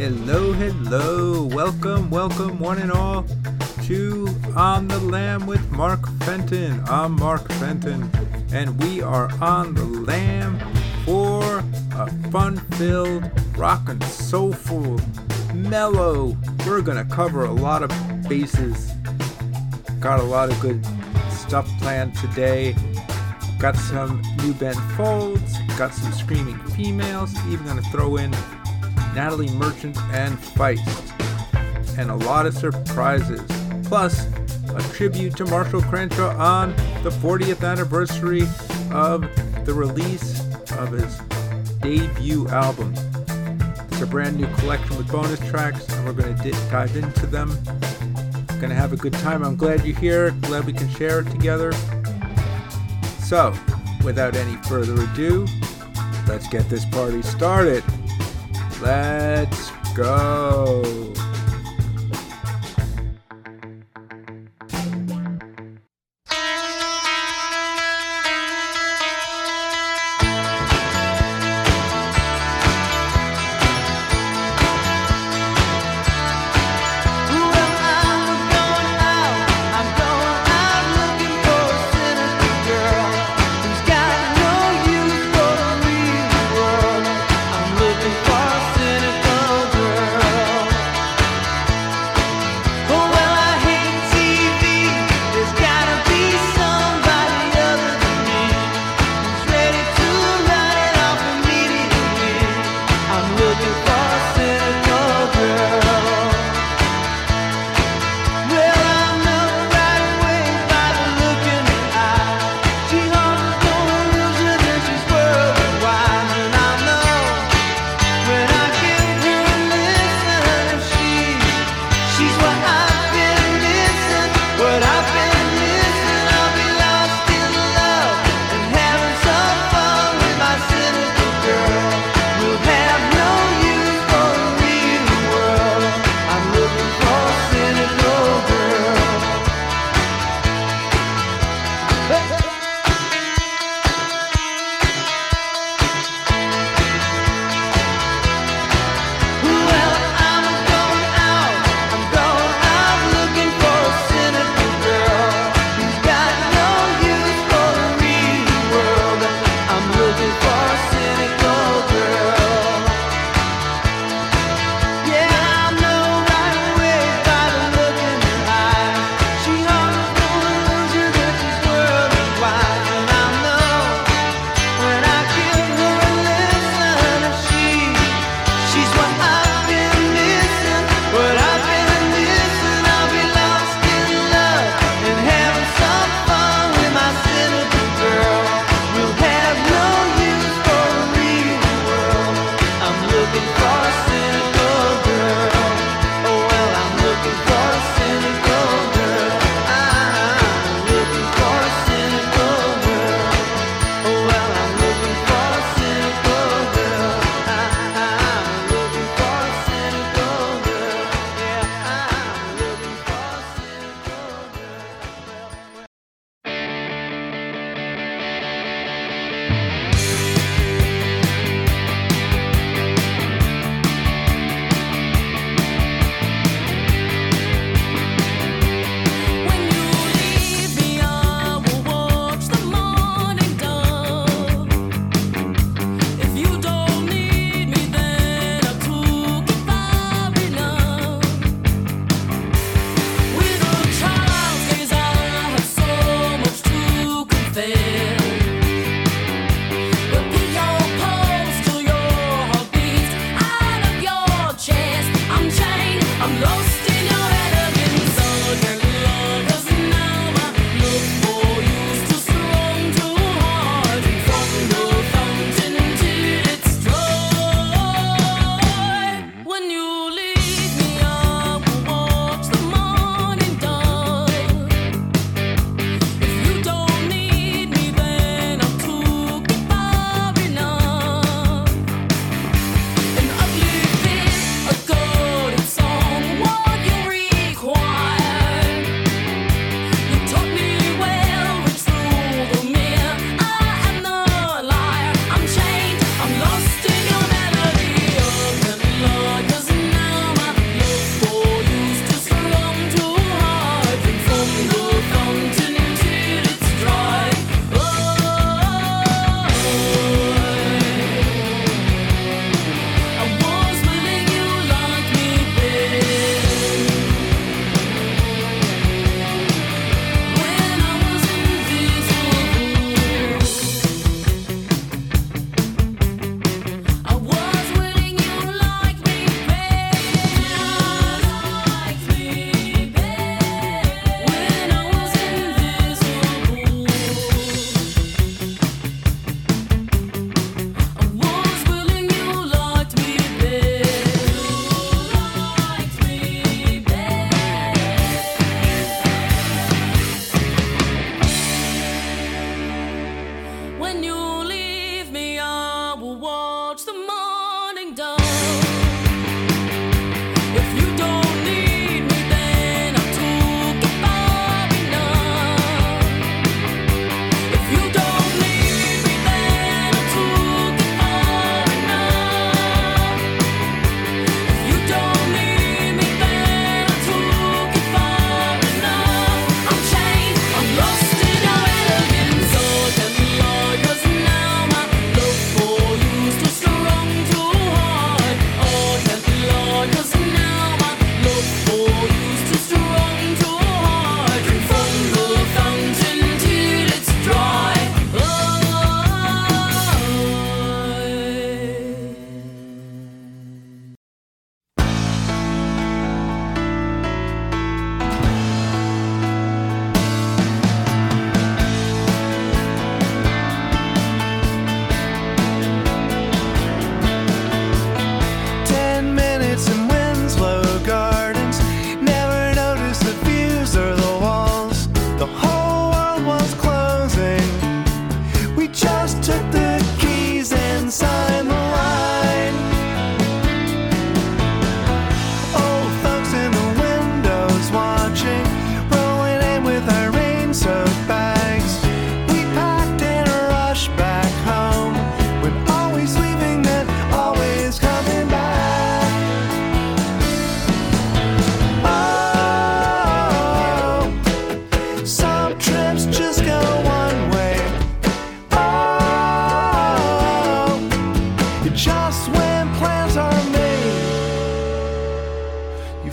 Hello, hello. Welcome, welcome, one and all, to On the Lam with Mark Fenton. I'm Mark Fenton, and we are on the lam for a fun filled, rockin', soulful, mellow. We're gonna cover a lot of bases. Got a lot of good stuff planned today. Got some new Ben Folds, got some screaming females, even gonna throw in Natalie Merchant and Feist, and a lot of surprises. Plus, a tribute to Marshall Crenshaw on the 40th anniversary of the release of his debut album. It's a brand new collection with bonus tracks, and we're going to dive into them. Gonna have a good time. I'm glad you're here. Glad we can share it together. So, without any further ado, let's get this party started. Let's go.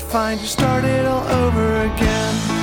find you started all over again.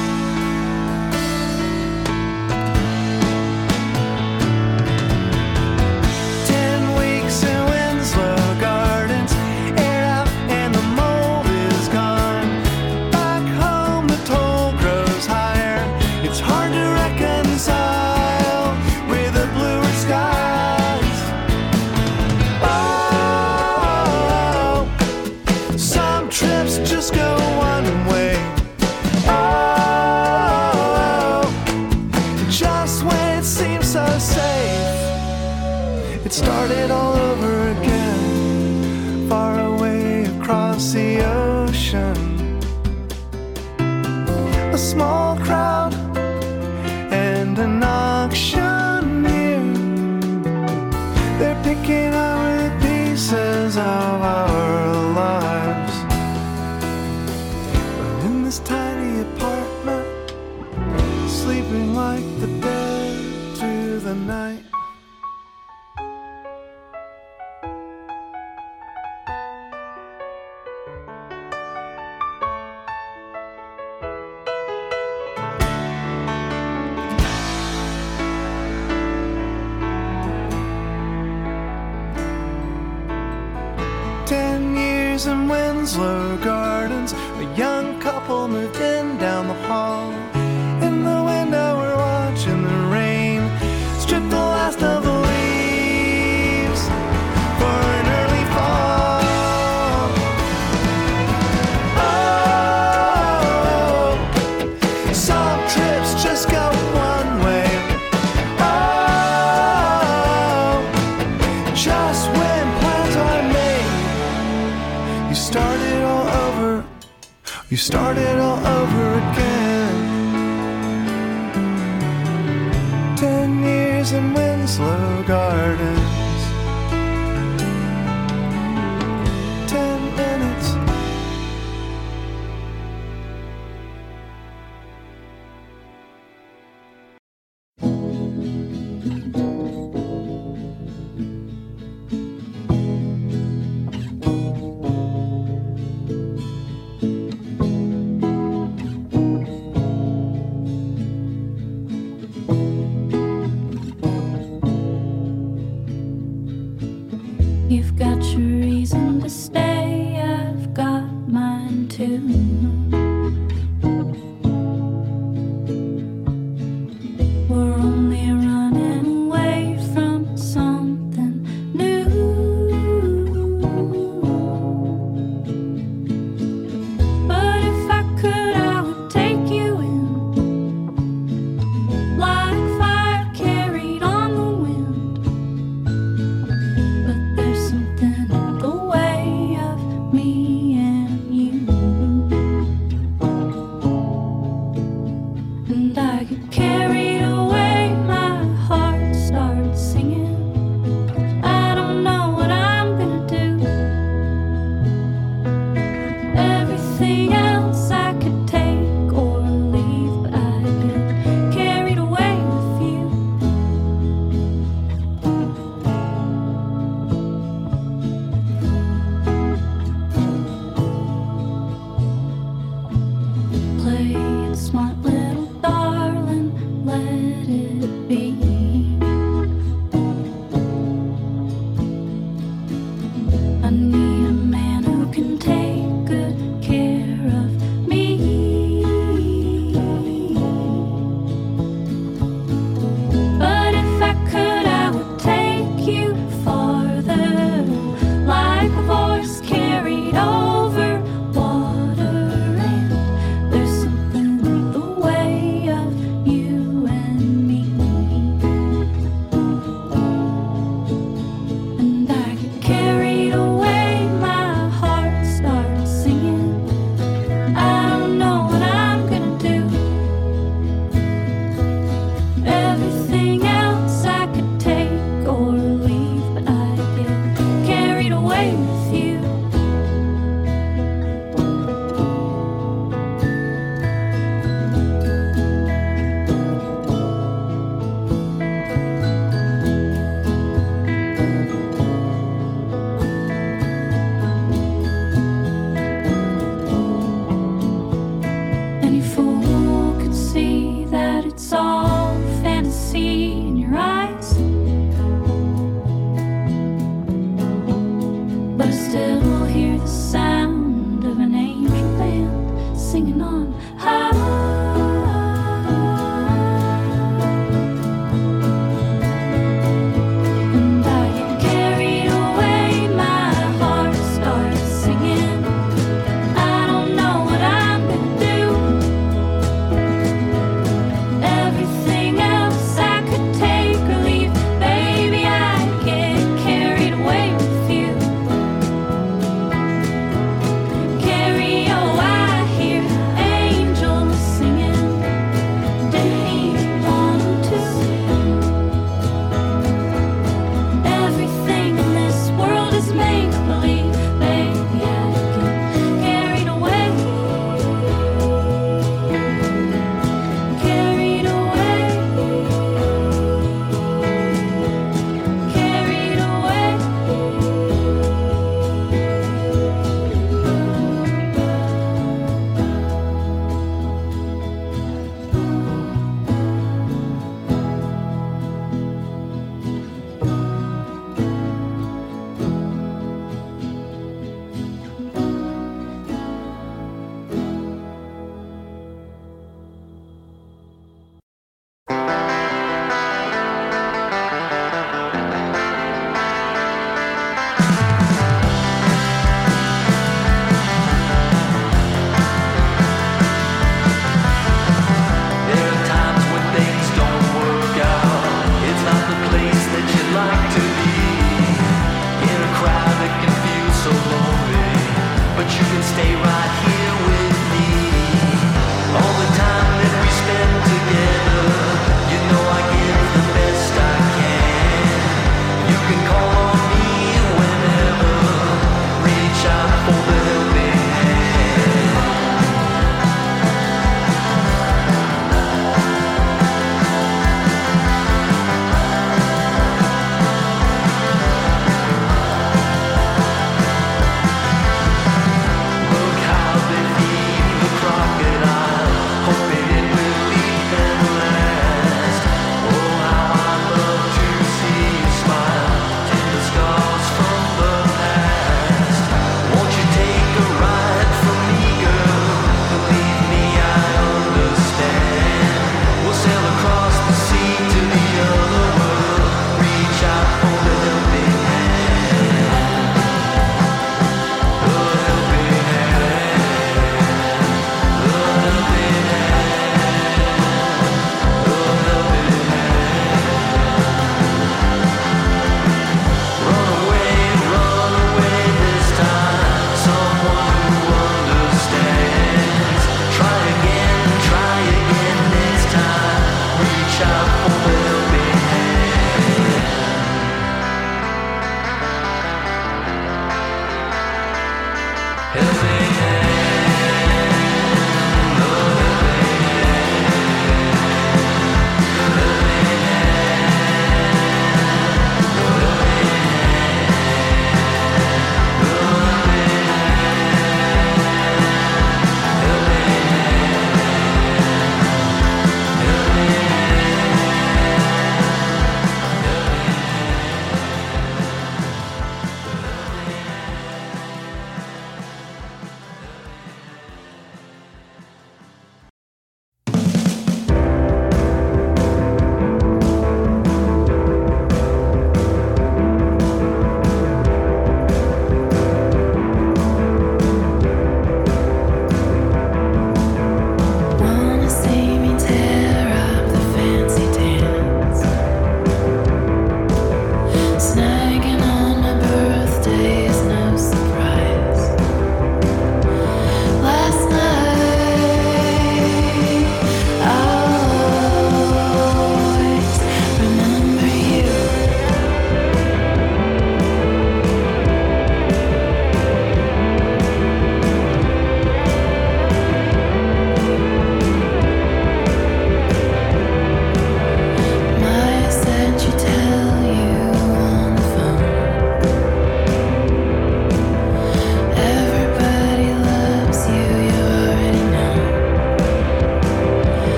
You've got your reason to stay, I've got mine too.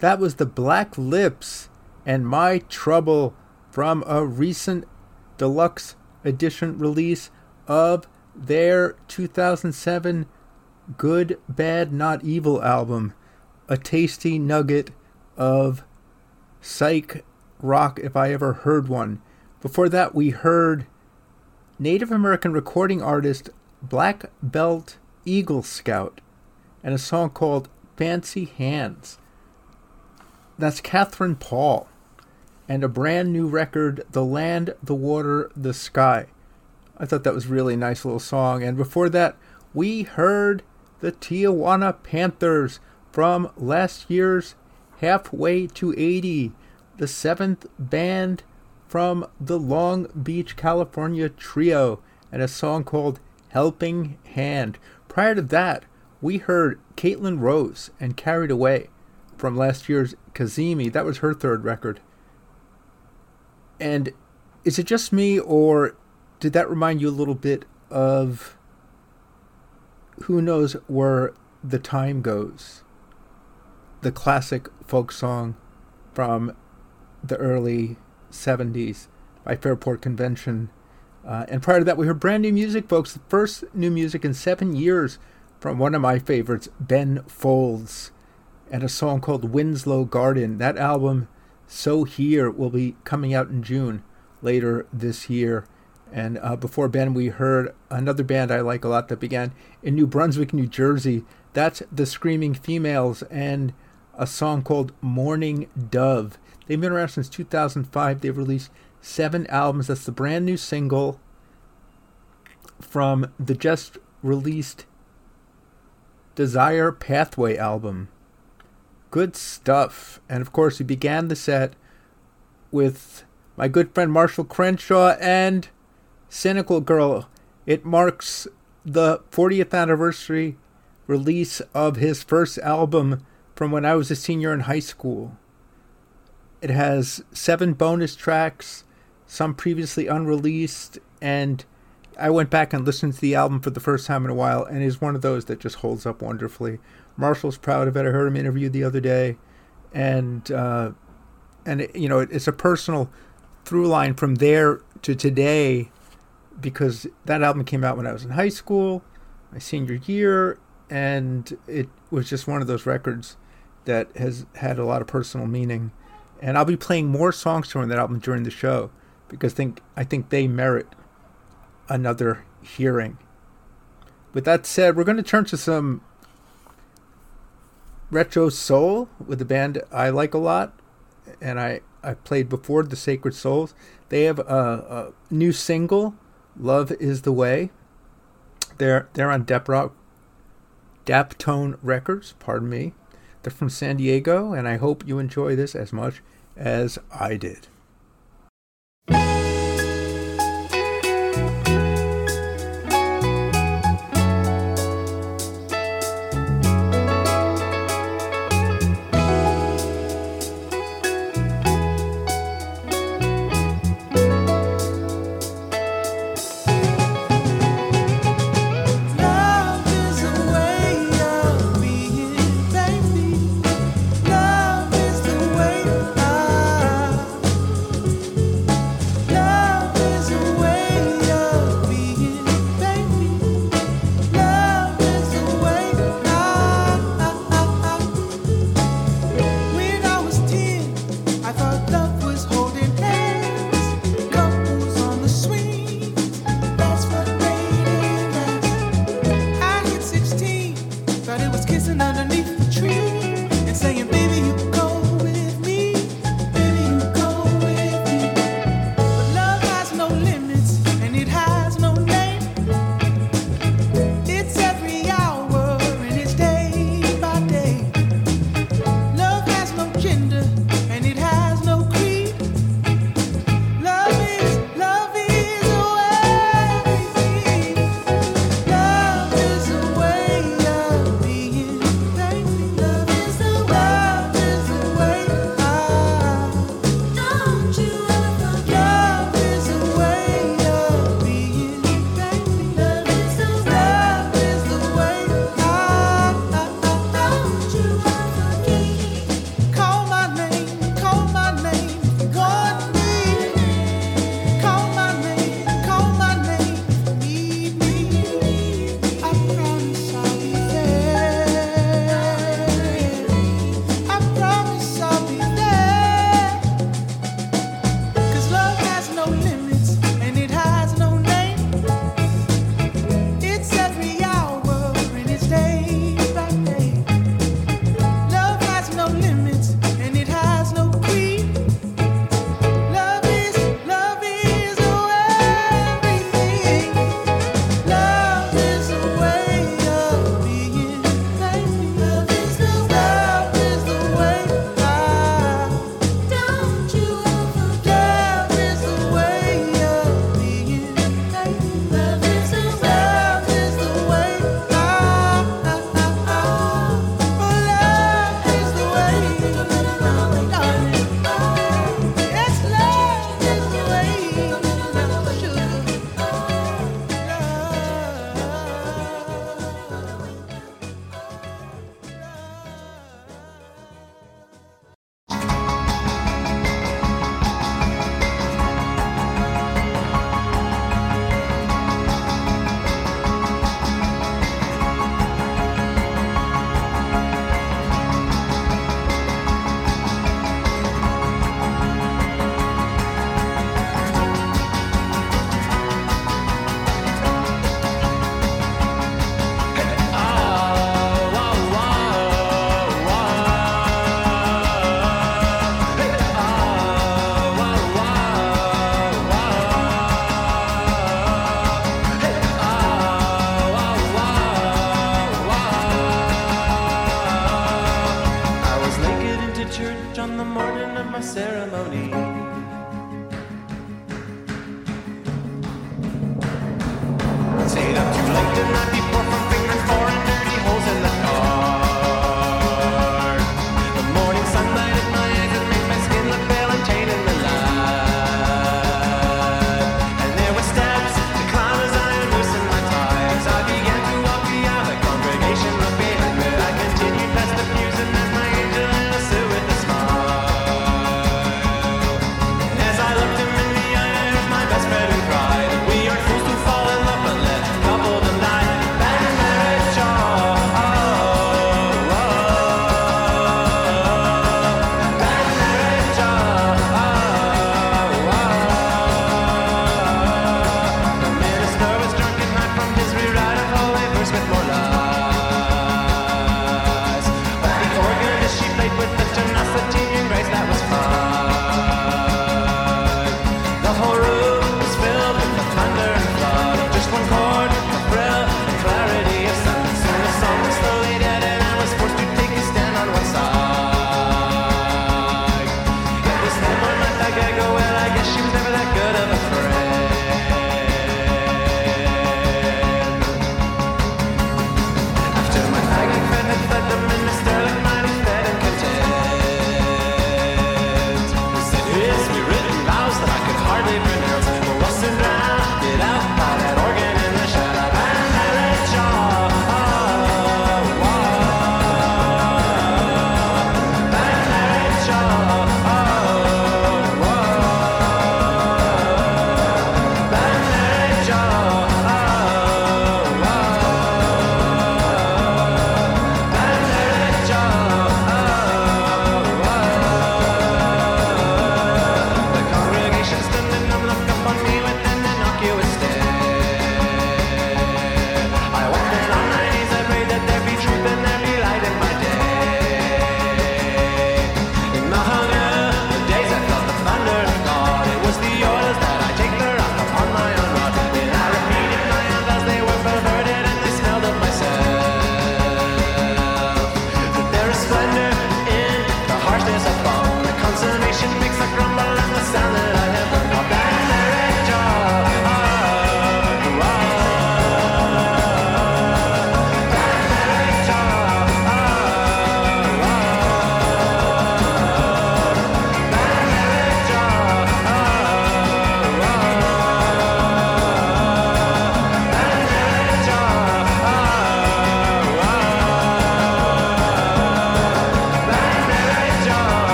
That was the Black Lips and My Trouble from a recent deluxe edition release of their 2007 Good, Bad, Not Evil album. A tasty nugget of psych rock if I ever heard one. Before that, we heard Native American recording artist Black Belt Eagle Scout and a song called Fancy Hands. That's Katherine Paul and a brand new record, The Land, the Water, the Sky. I thought that was a really nice little song. And before that, we heard the Tijuana Panthers from last year's Halfway to 80, the seventh band from the Long Beach, California trio, and a song called Helping Hand. Prior to that, we heard Caitlin Rose and Carried Away from last year's Cazimi. That was her third record. And is it just me, or did that remind you a little bit of Who Knows Where the Time Goes? The classic folk song from the early 70s by Fairport Convention. Uh, and prior to that, we heard brand new music, folks. The first new music in seven years from one of my favorites, Ben Folds, and a song called Winslow Garden. That album, So Here, will be coming out in June later this year. And uh, before Ben, we heard another band I like a lot that began in New Brunswick, New Jersey. That's the Screaming Females and a song called Mourning Dove. They've been around since 2005. They've released seven albums. That's the brand new single from the just released Desire Pathway album. Good stuff. And of course, we began the set with my good friend Marshall Crenshaw and Cynical Girl. It marks the 40th anniversary release of his first album from when I was a senior in high school. It has seven bonus tracks, some previously unreleased, and I went back and listened to the album for the first time in a while, and is one of those that just holds up wonderfully. Marshall's proud of it. I heard him interviewed the other day, and uh, and it, you know it, it's a personal through line from there to today, because that album came out when I was in high school, my senior year, and it was just one of those records that has had a lot of personal meaning. And I'll be playing more songs from that album during the show. because think I think they merit another hearing. With that said, we're going to turn to some retro soul with a band I like a lot, and I I played before, the Sacred Souls. They have a, a new single, "Love Is the Way." They're they're on Dep Rock, Daptone Records. Pardon me. They're from San Diego, and I hope you enjoy this as much as I did.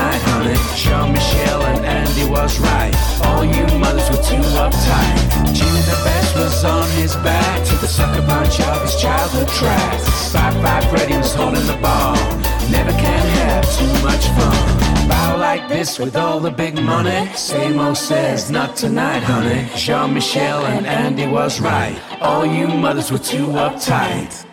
night, honey. Jean-Michel and Andy was right. All you mothers were too uptight. Jimmy the Best was on his back to the sucker punch of his childhood tracks. Fab Five Freddy was holding the ball. Never can have too much fun. Bow like this with all the big money. Same old says, not tonight, honey. Jean-Michel and Andy was right. All you mothers were too uptight.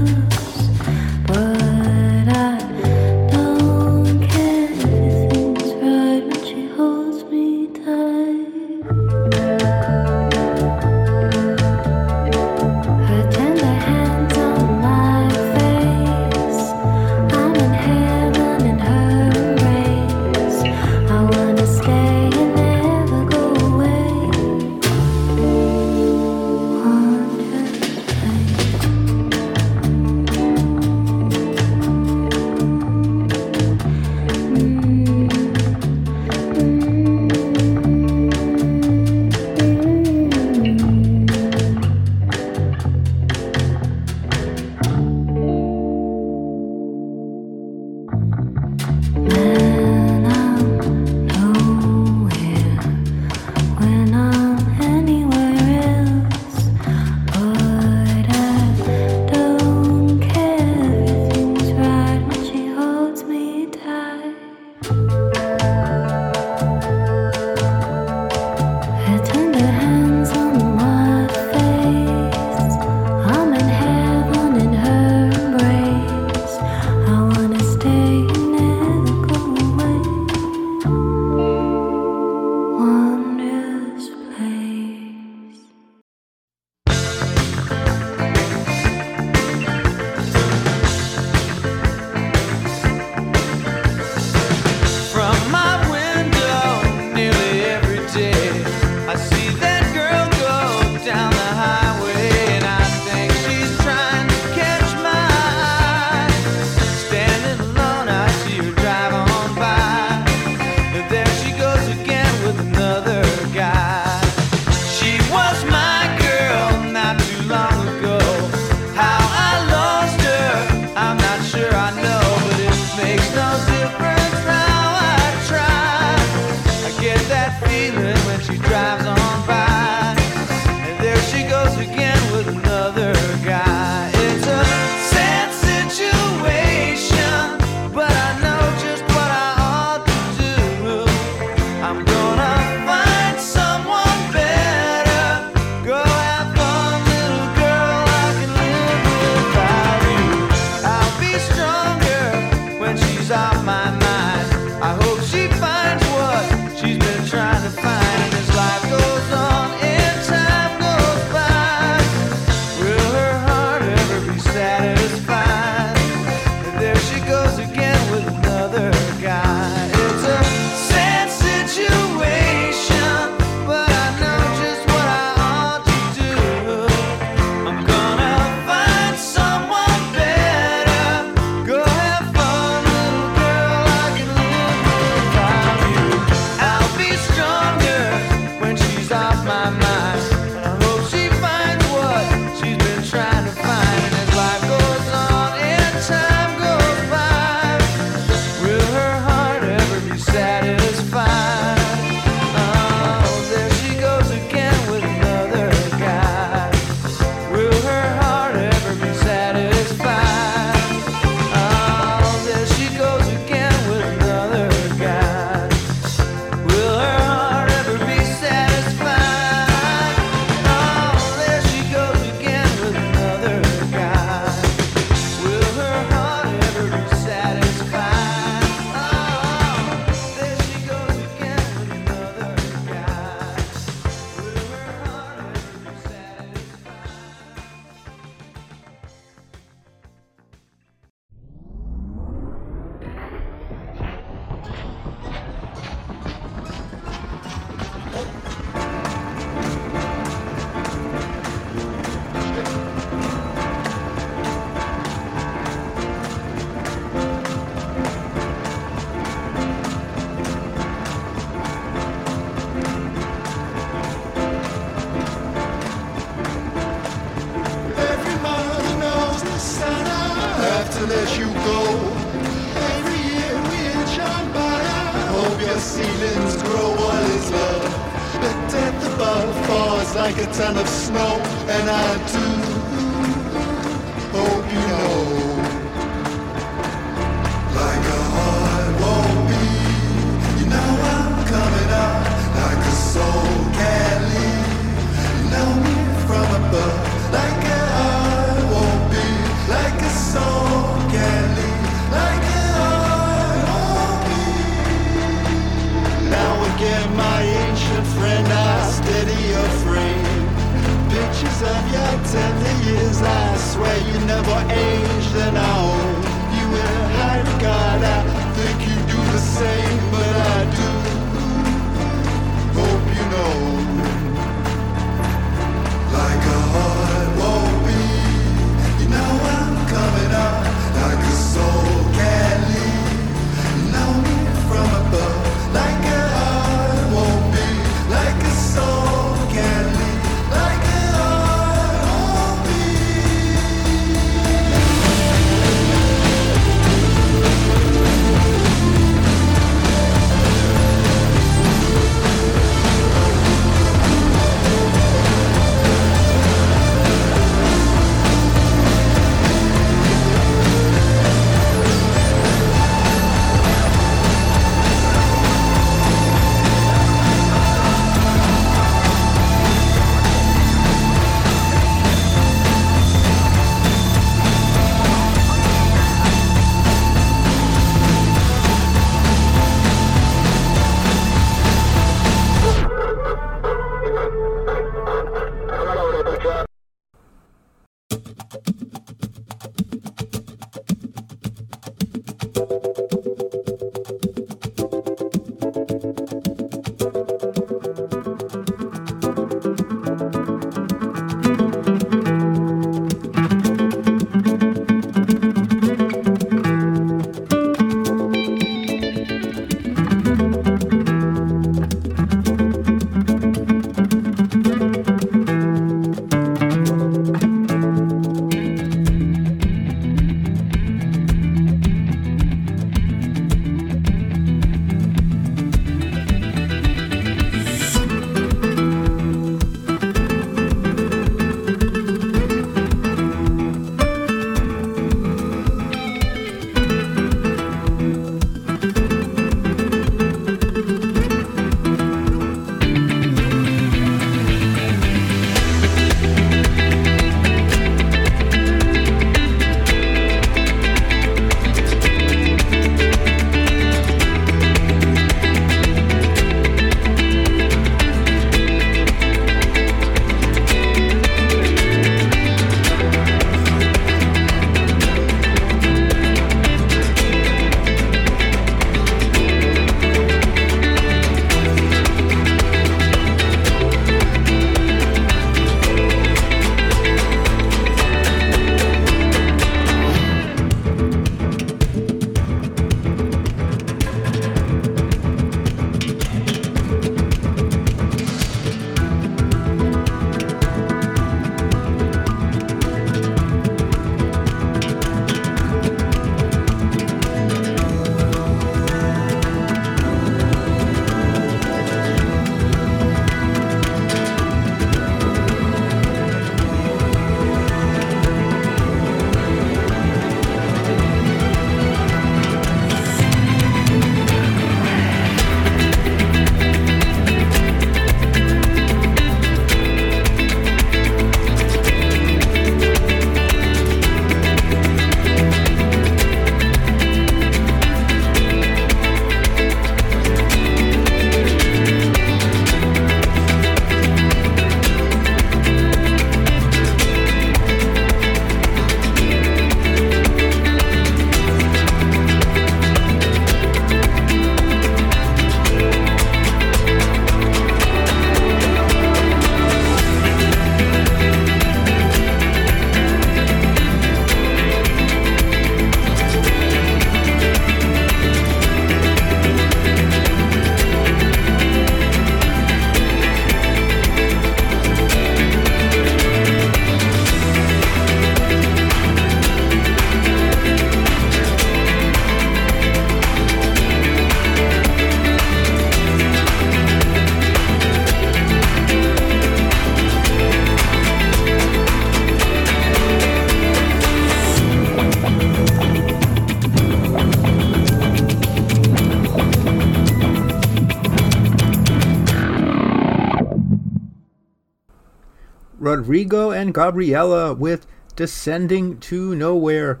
Rodrigo and Gabriela with Descending to Nowhere.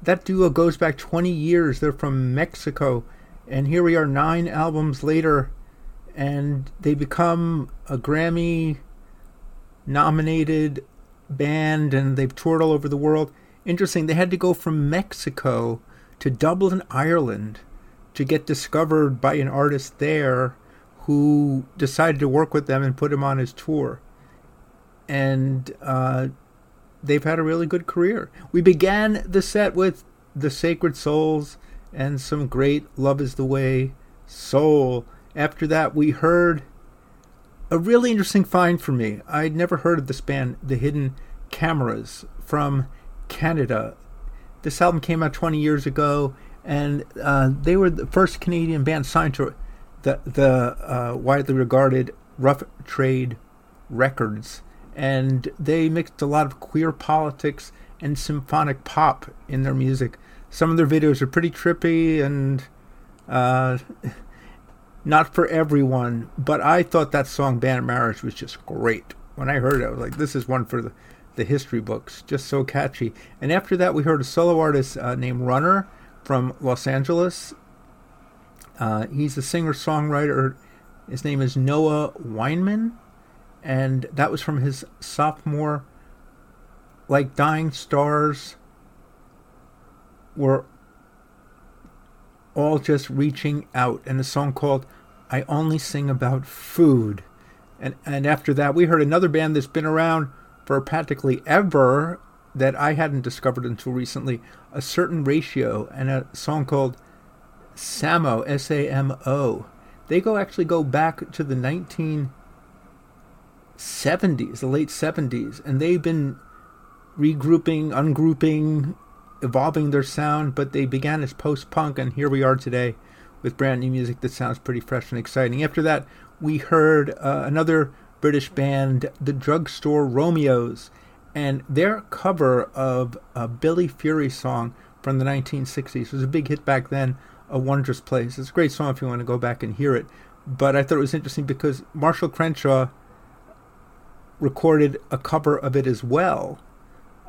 That duo goes back 20 years. They're from Mexico. And here we are nine albums later, and they become a Grammy nominated band, and they've toured all over the world. Interesting, they had to go from Mexico to Dublin, Ireland to get discovered by an artist there who decided to work with them and put him on his tour. And uh, they've had a really good career. We began the set with The Sacred Souls and some great Love is the Way soul. After that, we heard a really interesting find for me. I'd never heard of this band, The Hidden Cameras, from Canada. This album came out 20 years ago, and uh, they were the first Canadian band signed to the, the uh, widely regarded Rough Trade Records. And they mixed a lot of queer politics and symphonic pop in their music. Some of their videos are pretty trippy and uh, not for everyone, but I thought that song Ban Marriage was just great. When I heard it, I was like, this is one for the, the history books. Just so catchy. And after that, we heard a solo artist uh, named Runner from Los Angeles. Uh, he's a singer songwriter. His name is Noah Weinman. And that was from his sophomore, like Dying Stars were all just reaching out. And a song called I Only Sing About Food. And, and after that, we heard another band that's been around for practically ever that I hadn't discovered until recently, a certain ratio, and a song called Samo, S A M O. They go actually go back to the 1970s, the late 70s, and they've been regrouping, ungrouping, evolving their sound, but they began as post punk, and here we are today with brand new music that sounds pretty fresh and exciting. After that, we heard uh, another British band, the Drugstore Romeos, and their cover of a Billy Fury song from the 1960s it was a big hit back then. A Wondrous Place. It's a great song if you want to go back and hear it. But I thought it was interesting because Marshall Crenshaw recorded a cover of it as well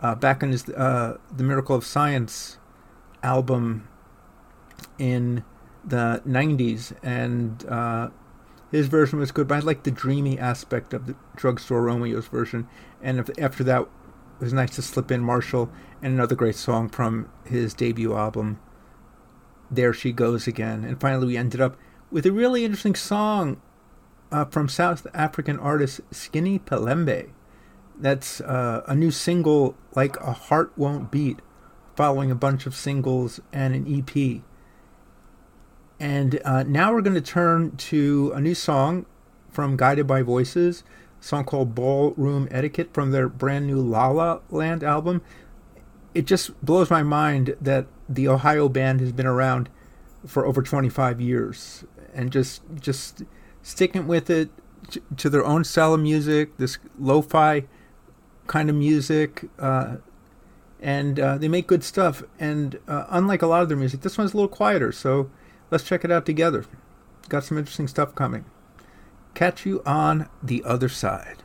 uh, back in his uh, The Miracle of Science album in the 90s. And uh, his version was good, but I like the dreamy aspect of the Drugstore Romeo's version. And if, after that, it was nice to slip in Marshall and another great song from his debut album, There She Goes Again. And finally, we ended up with a really interesting song uh, from South African artist Skinny Pelembe. That's uh, a new single, like A Heart Won't Beat, following a bunch of singles and an EP. And uh, now we're going to turn to a new song from Guided by Voices, a song called Ballroom Etiquette from their brand new La La Land album. It just blows my mind that the Ohio band has been around for over 25 years and just just sticking with it to their own style of music, this lo-fi kind of music, uh, and uh, they make good stuff. And uh, unlike a lot of their music, this one's a little quieter. So let's check it out together. Got some interesting stuff coming. Catch you on the other side.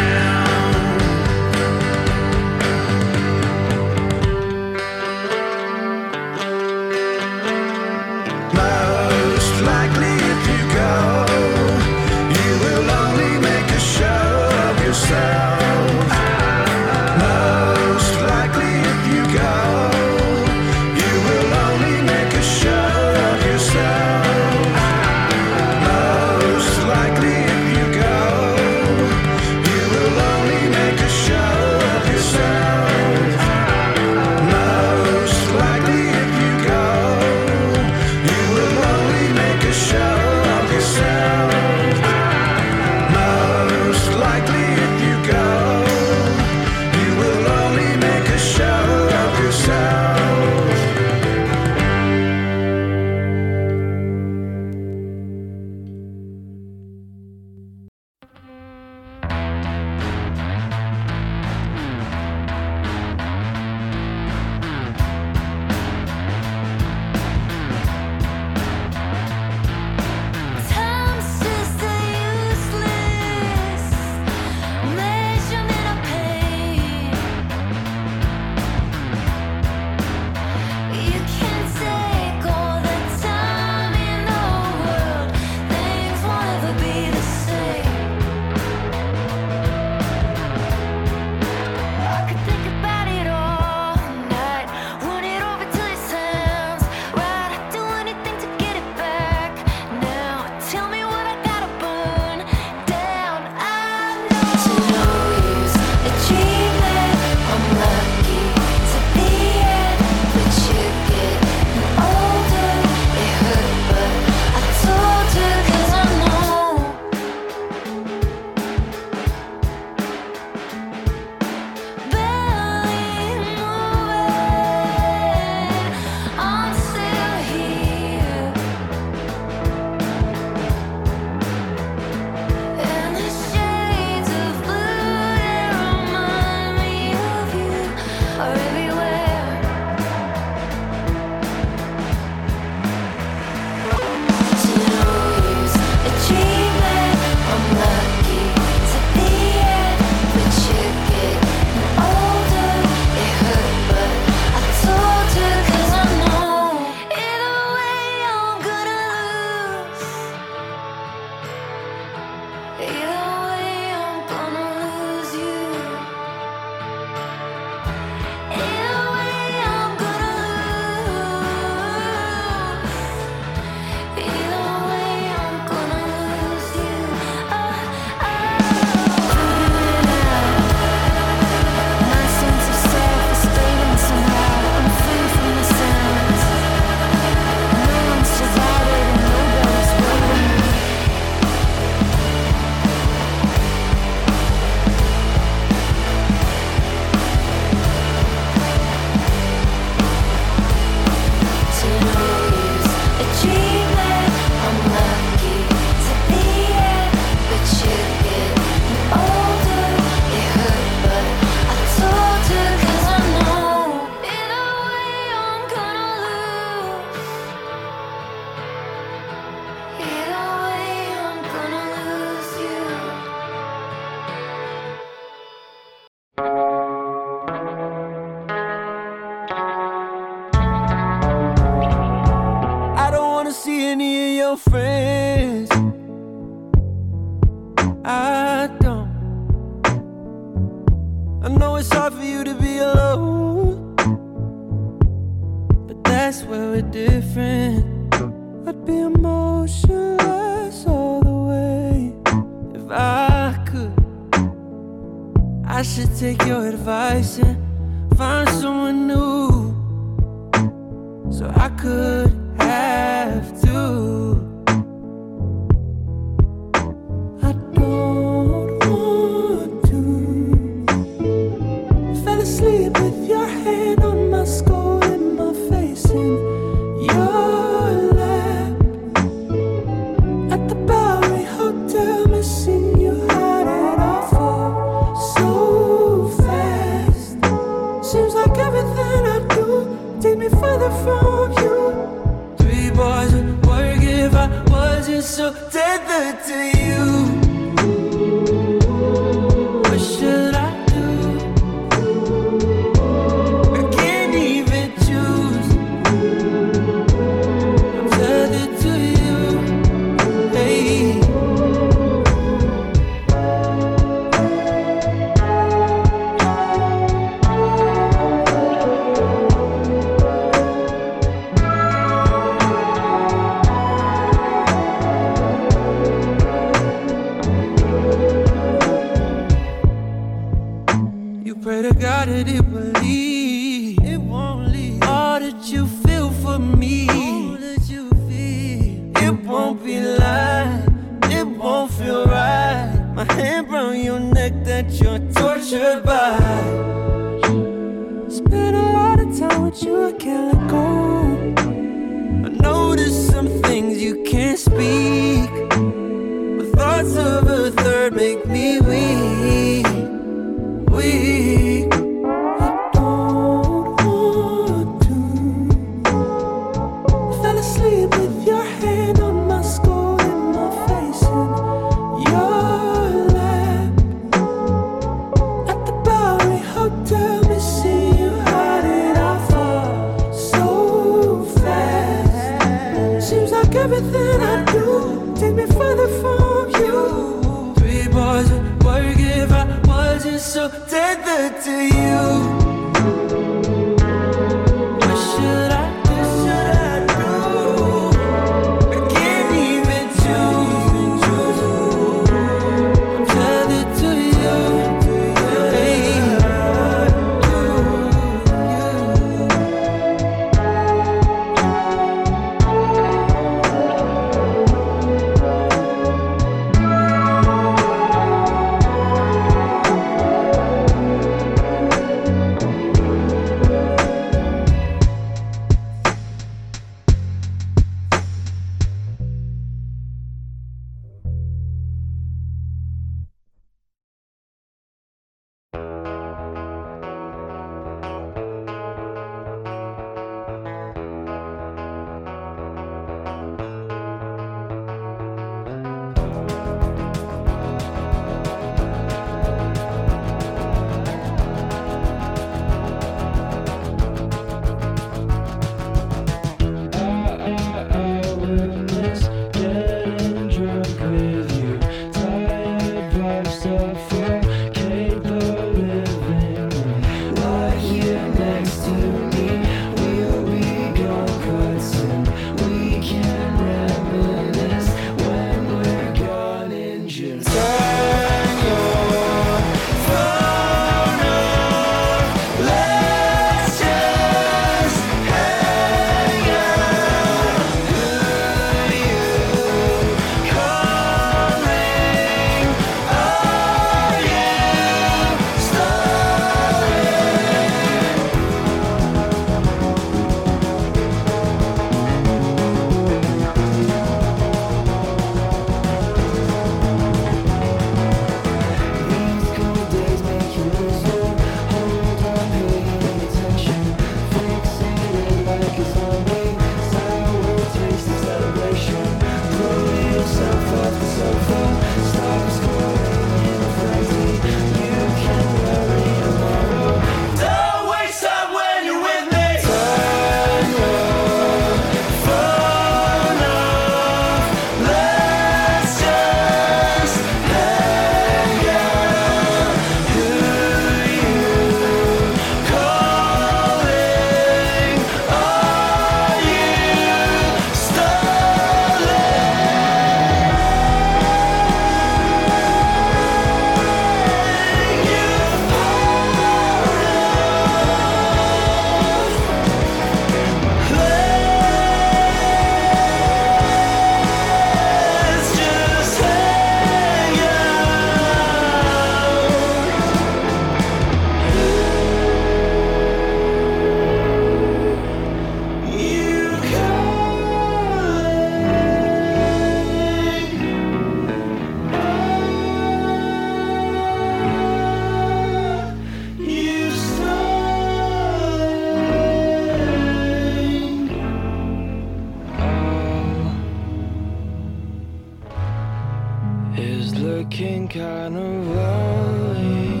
kind of lonely.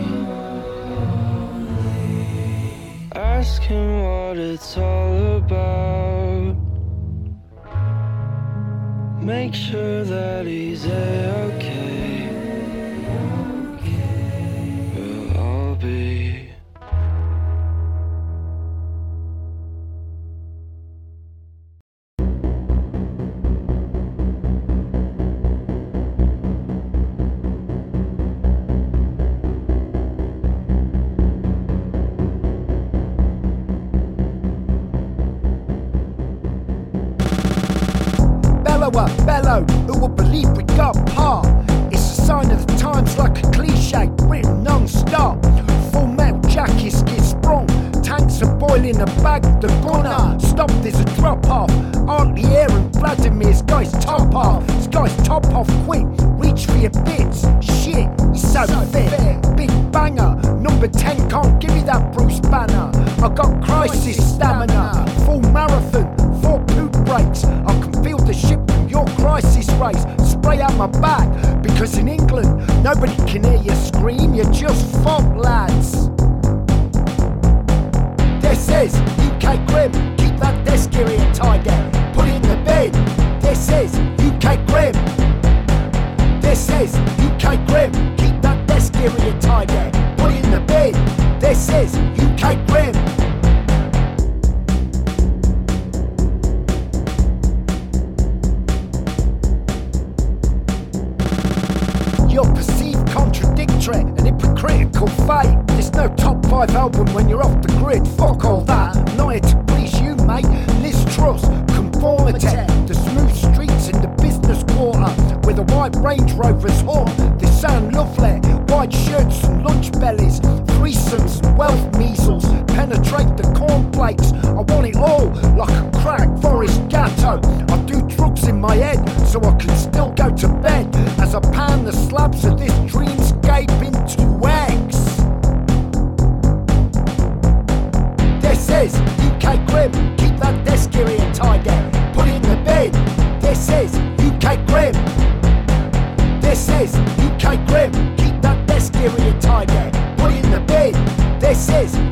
Ask him what it's all about. Make sure that he's there. 36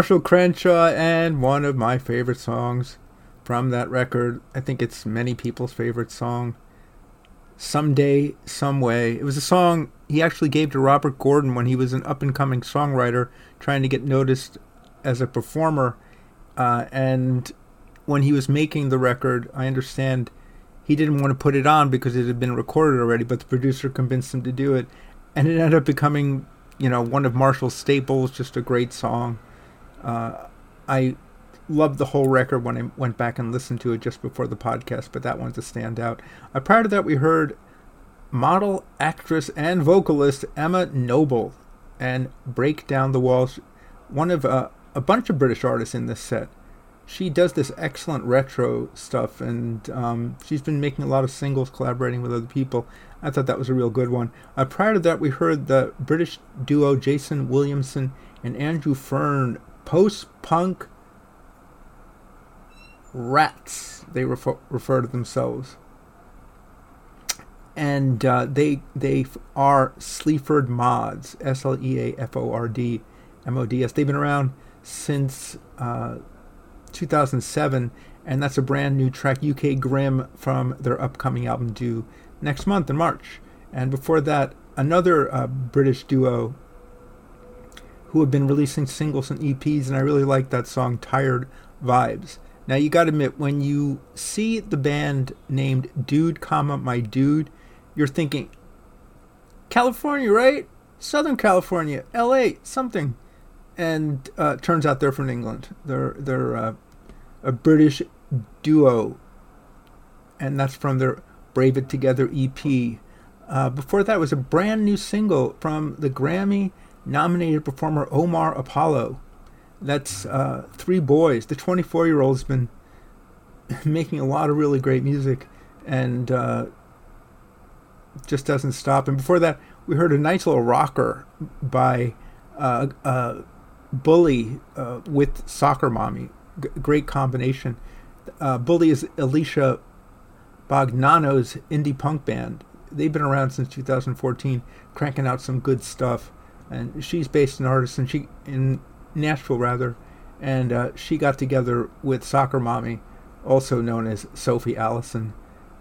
Marshall Crenshaw and one of my favorite songs from that record. I think it's many people's favorite song. Someday, Some Way. It was a song he actually gave to Robert Gordon when he was an up and coming songwriter trying to get noticed as a performer. Uh, and when he was making the record, I understand he didn't want to put it on because it had been recorded already, but the producer convinced him to do it. And it ended up becoming, you know, one of Marshall's staples, just a great song. Uh, I loved the whole record when I went back and listened to it just before the podcast, but that one's a standout. Uh, prior to that, we heard model, actress, and vocalist Emma Noble and Break Down the Walls, one of uh, a bunch of British artists in this set. She does this excellent retro stuff, and um, she's been making a lot of singles, collaborating with other people. I thought that was a real good one. Uh, prior to that, we heard the British duo Jason Williamson and Andrew Fearn, post punk rats they refer, refer to themselves. And uh, they they are Sleaford Mods S L E A F O R D M O D S. They've been around since uh, 2007 and that's a brand new track UK Grim from their upcoming album due next month in March. And before that another uh, British duo who have been releasing singles and EPs and I really like that song Tired Vibes now you got to admit, when you see the band named Dude, comma my dude, you're thinking California, right? Southern California, L.A., something, and uh, turns out they're from England. They're they're uh, a British duo, and that's from their Brave It Together EP. Uh, before that was a brand new single from the Grammy nominated performer Omar Apollo that's uh, three boys. The 24 year old's been making a lot of really great music and uh, just doesn't stop. And before that, we heard a nice little rocker by uh, uh Bully uh, with Soccer Mommy. G- great combination. Uh, Bully is Alicia Bognanno's indie punk band. They've been around since 2014, cranking out some good stuff. And she's based in and she in Nashville rather, and uh, she got together with Soccer Mommy, also known as Sophie Allison,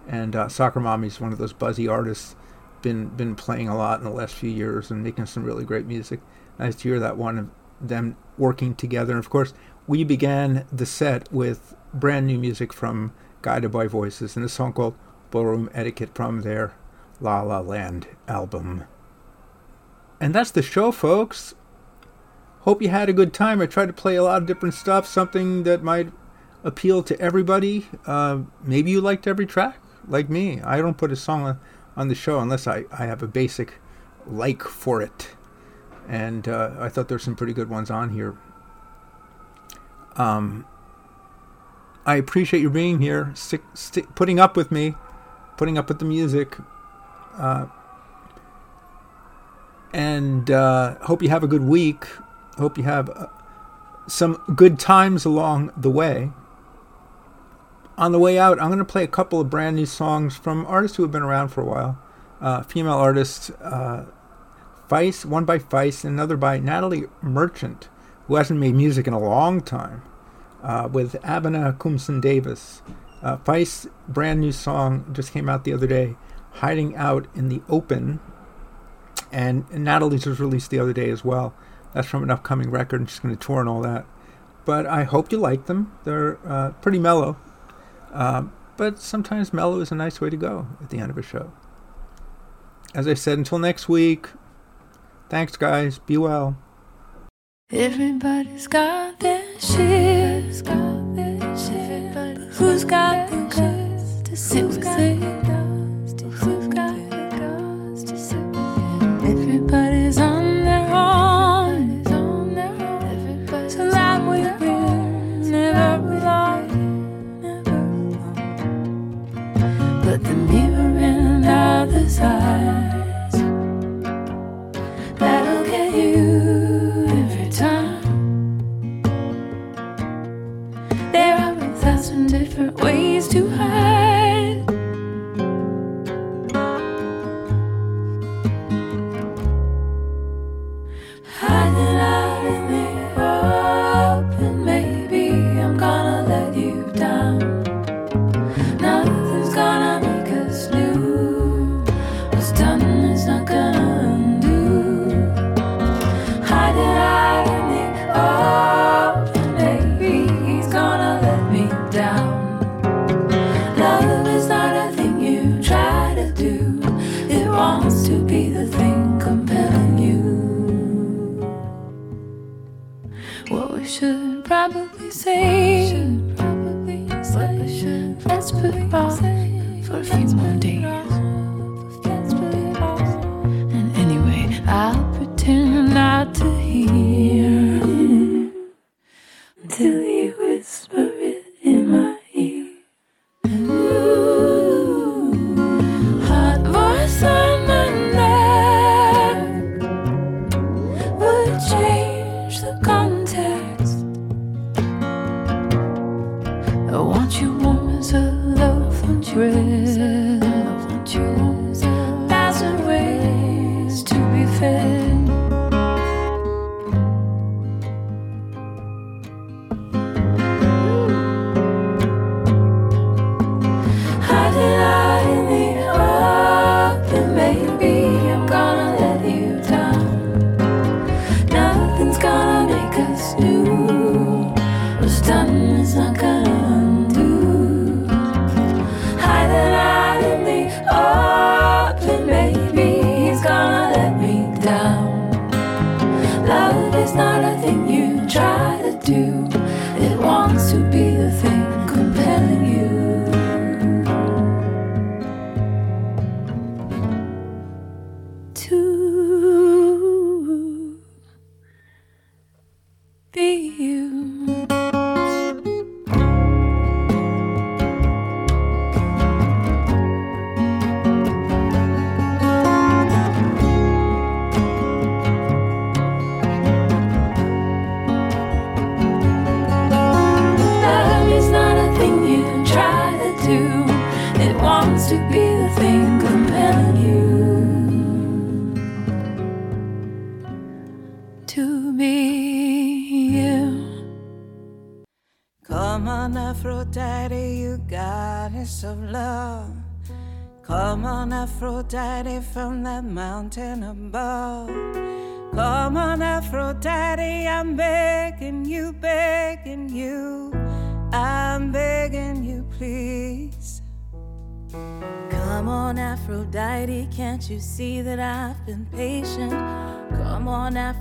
and uh, Soccer Mommy's one of those buzzy artists, been been playing a lot in the last few years and making some really great music. Nice to hear that one of them working together. And of course, we began the set with brand new music from Guided by Voices and a song called Ballroom Etiquette from their La La Land album. And that's the show, folks. Hope you had a good time. I tried to play a lot of different stuff, something that might appeal to everybody. Uh, maybe you liked every track, like me. I don't put a song on, the show unless I, I have a basic like for it. And uh, I thought there's some pretty good ones on here. Um, I appreciate you being here, stick, stick, putting up with me, putting up with the music. Uh, and uh, hope you have a good week. Hope you have uh, some good times along the way. On the way out, I'm going to play a couple of brand new songs from artists who have been around for a while. Uh, female artists, uh, Feist, one by Feist, and another by Natalie Merchant, who hasn't made music in a long time, uh, with Abena Koomson-Davis. Uh, Feist's brand new song just came out the other day, Hiding Out in the Open, and, Natalie's was released the other day as well. That's from an upcoming record, and she's going to tour and all that. But I hope you like them. They're uh, pretty mellow. Uh, but sometimes mellow is a nice way to go at the end of a show. As I said, until next week, thanks, guys. Be well. Everybody's got their shit. Who's got the guts to sit with it?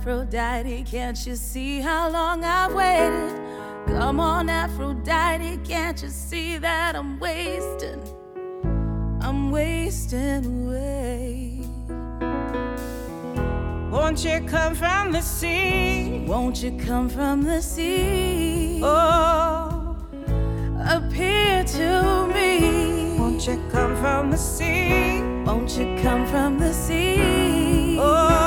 Aphrodite, can't you see how long I've waited? Come on, Aphrodite, can't you see that I'm wasting? I'm wasting away. Won't you come from the sea? Won't you come from the sea? Oh, appear to me. Won't you come from the sea? Won't you come from the sea? Oh.